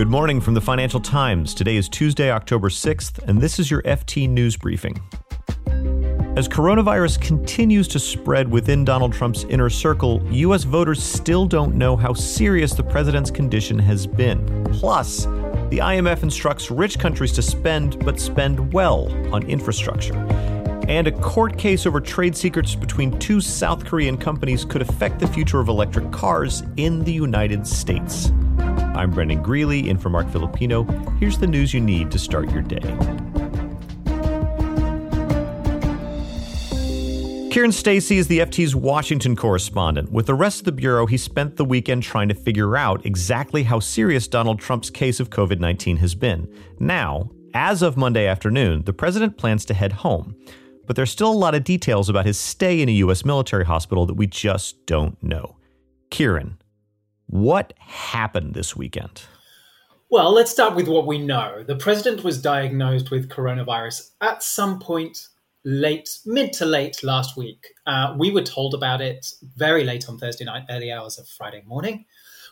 Good morning from the Financial Times. Today is Tuesday, October 6th, and this is your FT News Briefing. As coronavirus continues to spread within Donald Trump's inner circle, U.S. voters still don't know how serious the president's condition has been. Plus, the IMF instructs rich countries to spend, but spend well on infrastructure. And a court case over trade secrets between two South Korean companies could affect the future of electric cars in the United States. I'm Brendan Greeley, in for Marc Filippino. Here's the news you need to start your day. Kieran Stacey is the FT's Washington correspondent. With the rest of the Bureau, he spent the weekend trying to figure out exactly how serious Donald Trump's case of COVID 19 has been. Now, as of Monday afternoon, the president plans to head home. But there's still a lot of details about his stay in a U.S. military hospital that we just don't know. Kieran, what happened this weekend? Well, let's start with what we know. The president was diagnosed with coronavirus at some point late, mid to late last week. Uh, we were told about it very late on Thursday night, early hours of Friday morning.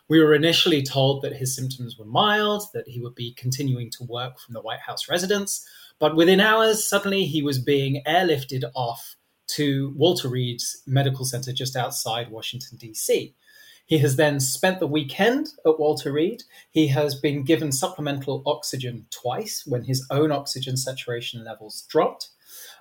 We were initially told that his symptoms were mild, that he would be continuing to work from the White House residence. But within hours, suddenly he was being airlifted off to Walter Reed's Medical Center just outside Washington, D.C. He has then spent the weekend at Walter Reed. He has been given supplemental oxygen twice when his own oxygen saturation levels dropped.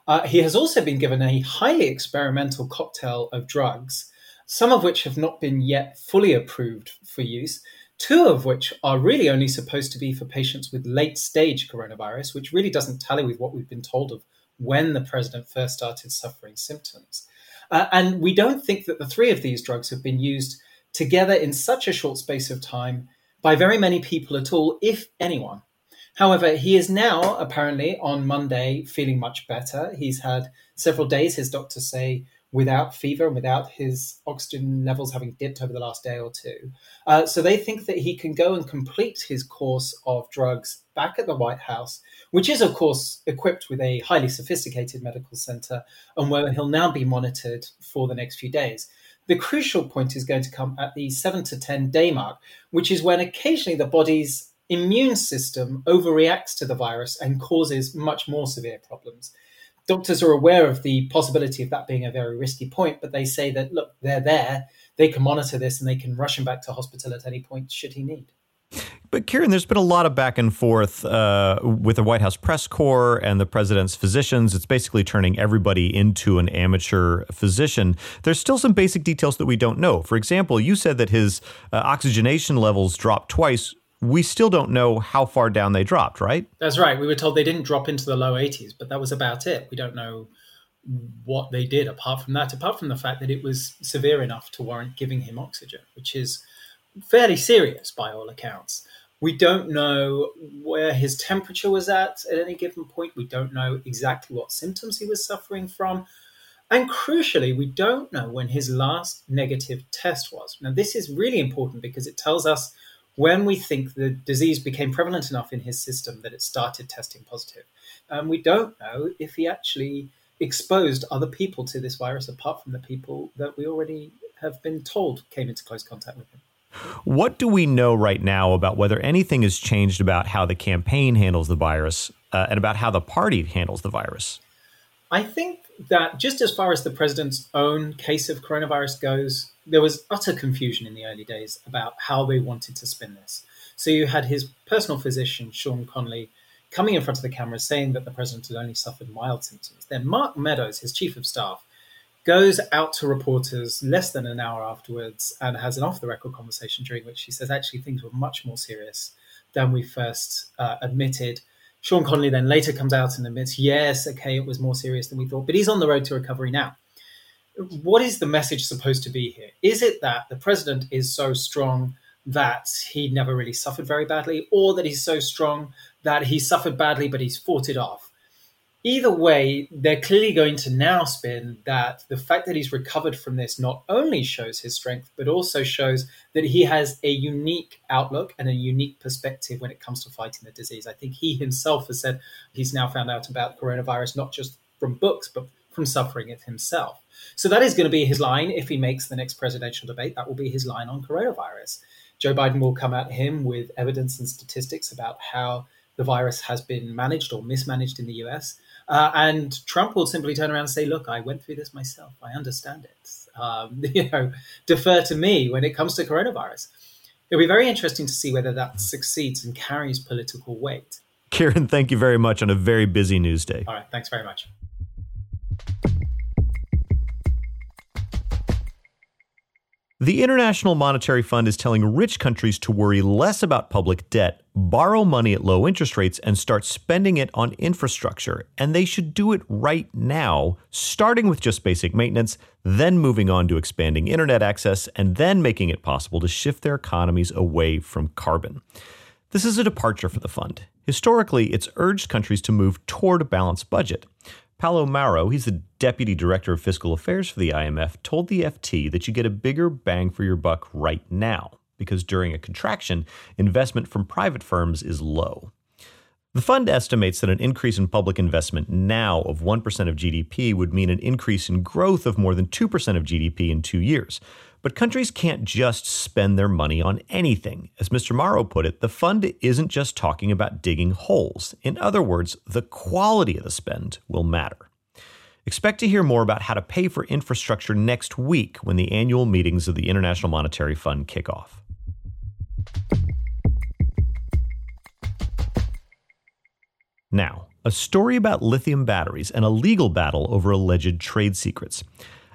Uh, he has also been given a highly experimental cocktail of drugs, some of which have not been yet fully approved for use, two of which are really only supposed to be for patients with late stage coronavirus, which really doesn't tally with what we've been told of when the president first started suffering symptoms. Uh, and we don't think that the three of these drugs have been used together in such a short space of time by very many people at all, if anyone. However, he is now apparently on Monday feeling much better. He's had several days, his doctors say, without fever and without his oxygen levels having dipped over the last day or two. Uh, so they think that he can go and complete his course of drugs back at the White House, which is, of course, equipped with a highly sophisticated medical center and where he'll now be monitored for the next few days. The crucial point is going to come at the seven to 10 day mark, which is when occasionally the body's immune system overreacts to the virus and causes much more severe problems. Doctors are aware of the possibility of that being a very risky point, but they say that, look, they're there, they can monitor this, and they can rush him back to hospital at any point should he need. But Kieran, there's been a lot of back and forth uh, with the White House press corps and the president's physicians. It's basically turning everybody into an amateur physician. There's still some basic details that we don't know. For example, you said that his uh, oxygenation levels dropped twice. We still don't know how far down they dropped, right? That's right. We were told they didn't drop into the low 80s, but that was about it. We don't know what they did apart from that, apart from the fact that it was severe enough to warrant giving him oxygen, which is fairly serious by all accounts. We don't know where his temperature was at at any given point. We don't know exactly what symptoms he was suffering from. And crucially, we don't know when his last negative test was. Now, this is really important because it tells us when we think the disease became prevalent enough in his system that it started testing positive. And we don't know if he actually exposed other people to this virus apart from the people that we already have been told came into close contact with him. What do we know right now about whether anything has changed about how the campaign handles the virus uh, and about how the party handles the virus? I think that just as far as the president's own case of coronavirus goes, there was utter confusion in the early days about how they wanted to spin this. So you had his personal physician, Sean Conley, coming in front of the camera saying that the president had only suffered mild symptoms. Then Mark Meadows, his chief of staff, goes out to reporters less than an hour afterwards and has an off the record conversation during which he says actually things were much more serious than we first uh, admitted. Sean Conley then later comes out and admits, yes, okay, it was more serious than we thought, but he's on the road to recovery now. What is the message supposed to be here? Is it that the president is so strong that he never really suffered very badly, or that he's so strong that he suffered badly but he's fought it off? Either way, they're clearly going to now spin that the fact that he's recovered from this not only shows his strength, but also shows that he has a unique outlook and a unique perspective when it comes to fighting the disease. I think he himself has said he's now found out about coronavirus not just from books, but from suffering it himself. So that is going to be his line if he makes the next presidential debate. That will be his line on coronavirus. Joe Biden will come at him with evidence and statistics about how the virus has been managed or mismanaged in the US. Uh, and Trump will simply turn around and say, "Look, I went through this myself. I understand it. Um, you know, defer to me when it comes to coronavirus." It'll be very interesting to see whether that succeeds and carries political weight. Kieran, thank you very much on a very busy news day. All right, thanks very much. The International Monetary Fund is telling rich countries to worry less about public debt, borrow money at low interest rates, and start spending it on infrastructure. And they should do it right now, starting with just basic maintenance, then moving on to expanding internet access, and then making it possible to shift their economies away from carbon. This is a departure for the fund. Historically, it's urged countries to move toward a balanced budget. Paolo Mauro, he's the deputy director of fiscal affairs for the IMF, told the FT that you get a bigger bang for your buck right now because during a contraction, investment from private firms is low. The fund estimates that an increase in public investment now of 1% of GDP would mean an increase in growth of more than 2% of GDP in two years, but countries can't just spend their money on anything. As Mr. Mauro put it, the fund isn't just talking about digging holes. In other words, the quality of the spend will matter. Expect to hear more about how to pay for infrastructure next week when the annual meetings of the International Monetary Fund kick off. Now, a story about lithium batteries and a legal battle over alleged trade secrets.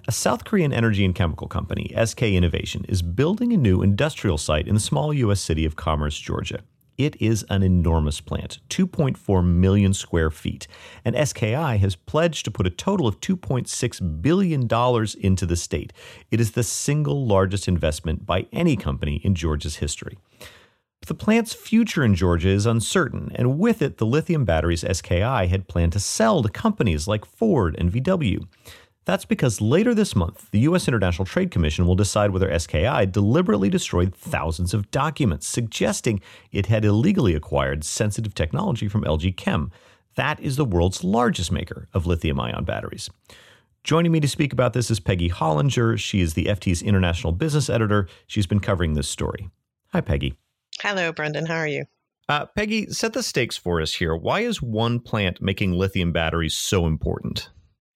A South Korean energy and chemical company, SK Innovation, is building a new industrial site in the small U.S. city of Commerce, Georgia. It is an enormous plant, 2.4 million square feet, and SKI has pledged to put a total of $2.6 billion into the state. It is the single largest investment by any company in Georgia's history. The plant's future in Georgia is uncertain, and with it, the lithium batteries SKI had planned to sell to companies like Ford and VW. That's because later this month, the U.S. International Trade Commission will decide whether SKI deliberately destroyed thousands of documents suggesting it had illegally acquired sensitive technology from LG Chem. That is the world's largest maker of lithium ion batteries. Joining me to speak about this is Peggy Hollinger. She is the FT's international business editor. She's been covering this story. Hi, Peggy. Hello, Brendan. How are you? Uh, Peggy, set the stakes for us here. Why is one plant making lithium batteries so important?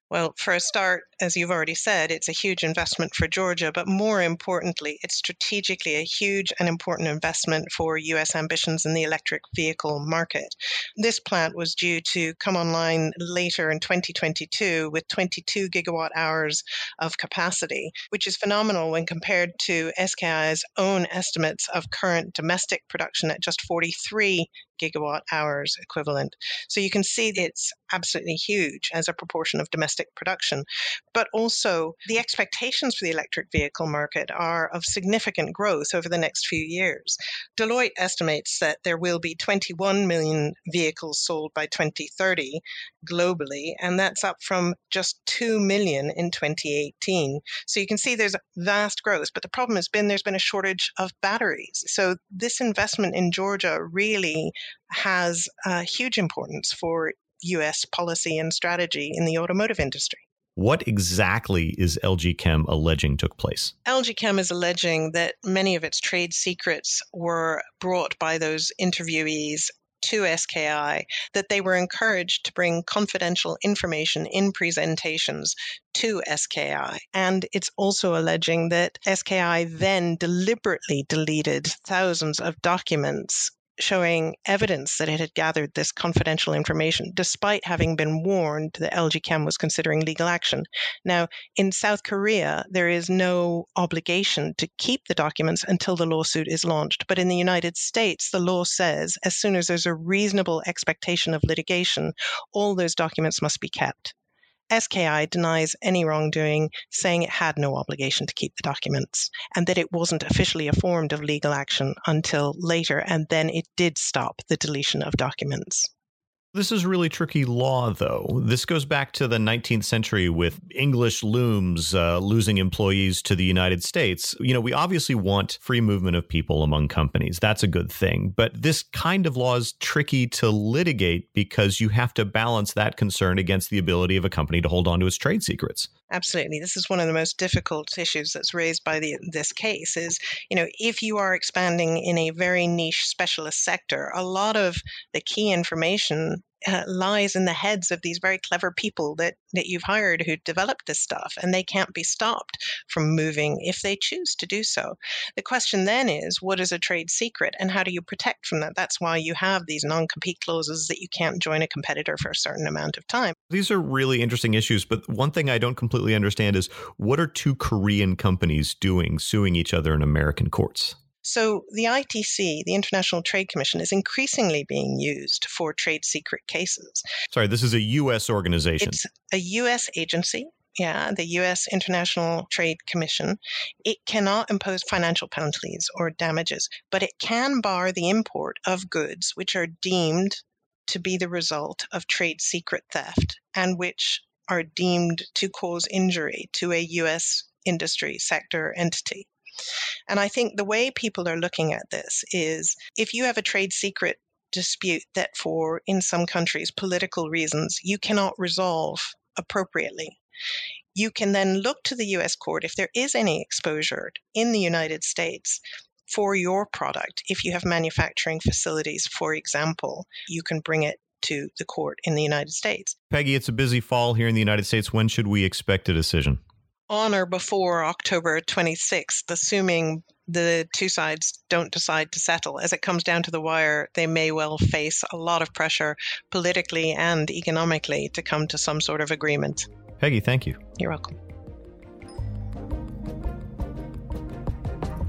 Well, for a start, as you've already said, it's a huge investment for Georgia, but more importantly, it's strategically a huge and important investment for U.S. ambitions in the electric vehicle market. This plant was due to come online later in 2022 with 22 gigawatt hours of capacity, which is phenomenal when compared to SKI's own estimates of current domestic production at just 43 gigawatt hours equivalent. So you can see it's absolutely huge as a proportion of domestic production. But also, the expectations for the electric vehicle market are of significant growth over the next few years. Deloitte estimates that there will be 21 million vehicles sold by 2030 globally, and that's up from just 2 million in 2018. So you can see there's vast growth, but the problem has been there's been a shortage of batteries. So this investment in Georgia really has a huge importance for US policy and strategy in the automotive industry. What exactly is LG Chem alleging took place? LG Chem is alleging that many of its trade secrets were brought by those interviewees to SKI that they were encouraged to bring confidential information in presentations to SKI. And it's also alleging that SKI then deliberately deleted thousands of documents showing evidence that it had gathered this confidential information, despite having been warned that LG Chem was considering legal action. Now, in South Korea, there is no obligation to keep the documents until the lawsuit is launched. But in the United States, the law says as soon as there's a reasonable expectation of litigation, all those documents must be kept. SKI denies any wrongdoing, saying it had no obligation to keep the documents and that it wasn't officially informed of legal action until later, and then it did stop the deletion of documents. This is really tricky law, though. This goes back to the 19th century with English looms uh, losing employees to the United States. You know, we obviously want free movement of people among companies. That's a good thing. But this kind of law is tricky to litigate because you have to balance that concern against the ability of a company to hold on to its trade secrets. Absolutely. This is one of the most difficult issues that's raised by the, this case is, you know, if you are expanding in a very niche specialist sector, a lot of the key information uh, lies in the heads of these very clever people that, that you've hired who developed this stuff, and they can't be stopped from moving if they choose to do so. The question then is what is a trade secret and how do you protect from that? That's why you have these non compete clauses that you can't join a competitor for a certain amount of time. These are really interesting issues, but one thing I don't completely understand is what are two Korean companies doing suing each other in American courts? So the ITC, the International Trade Commission, is increasingly being used for trade secret cases. Sorry, this is a U.S. organization. It's a U.S. agency. Yeah, the U.S. International Trade Commission. It cannot impose financial penalties or damages, but it can bar the import of goods which are deemed to be the result of trade secret theft and which are deemed to cause injury to a U.S. industry sector entity. And I think the way people are looking at this is if you have a trade secret dispute that, for in some countries, political reasons, you cannot resolve appropriately, you can then look to the US court if there is any exposure in the United States for your product. If you have manufacturing facilities, for example, you can bring it to the court in the United States. Peggy, it's a busy fall here in the United States. When should we expect a decision? On or before October 26th, assuming the two sides don't decide to settle. As it comes down to the wire, they may well face a lot of pressure politically and economically to come to some sort of agreement. Peggy, thank you. You're welcome.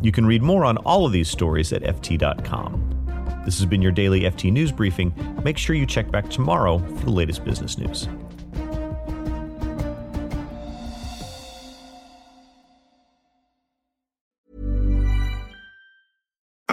You can read more on all of these stories at FT.com. This has been your daily FT News Briefing. Make sure you check back tomorrow for the latest business news.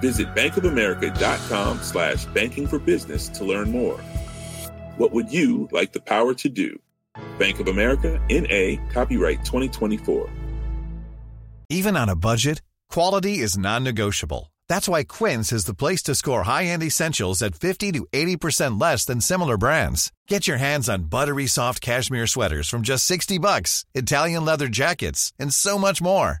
Visit bankofamerica.com slash banking for business to learn more. What would you like the power to do? Bank of America, N.A., copyright 2024. Even on a budget, quality is non-negotiable. That's why Quince is the place to score high-end essentials at 50 to 80% less than similar brands. Get your hands on buttery soft cashmere sweaters from just 60 bucks, Italian leather jackets, and so much more.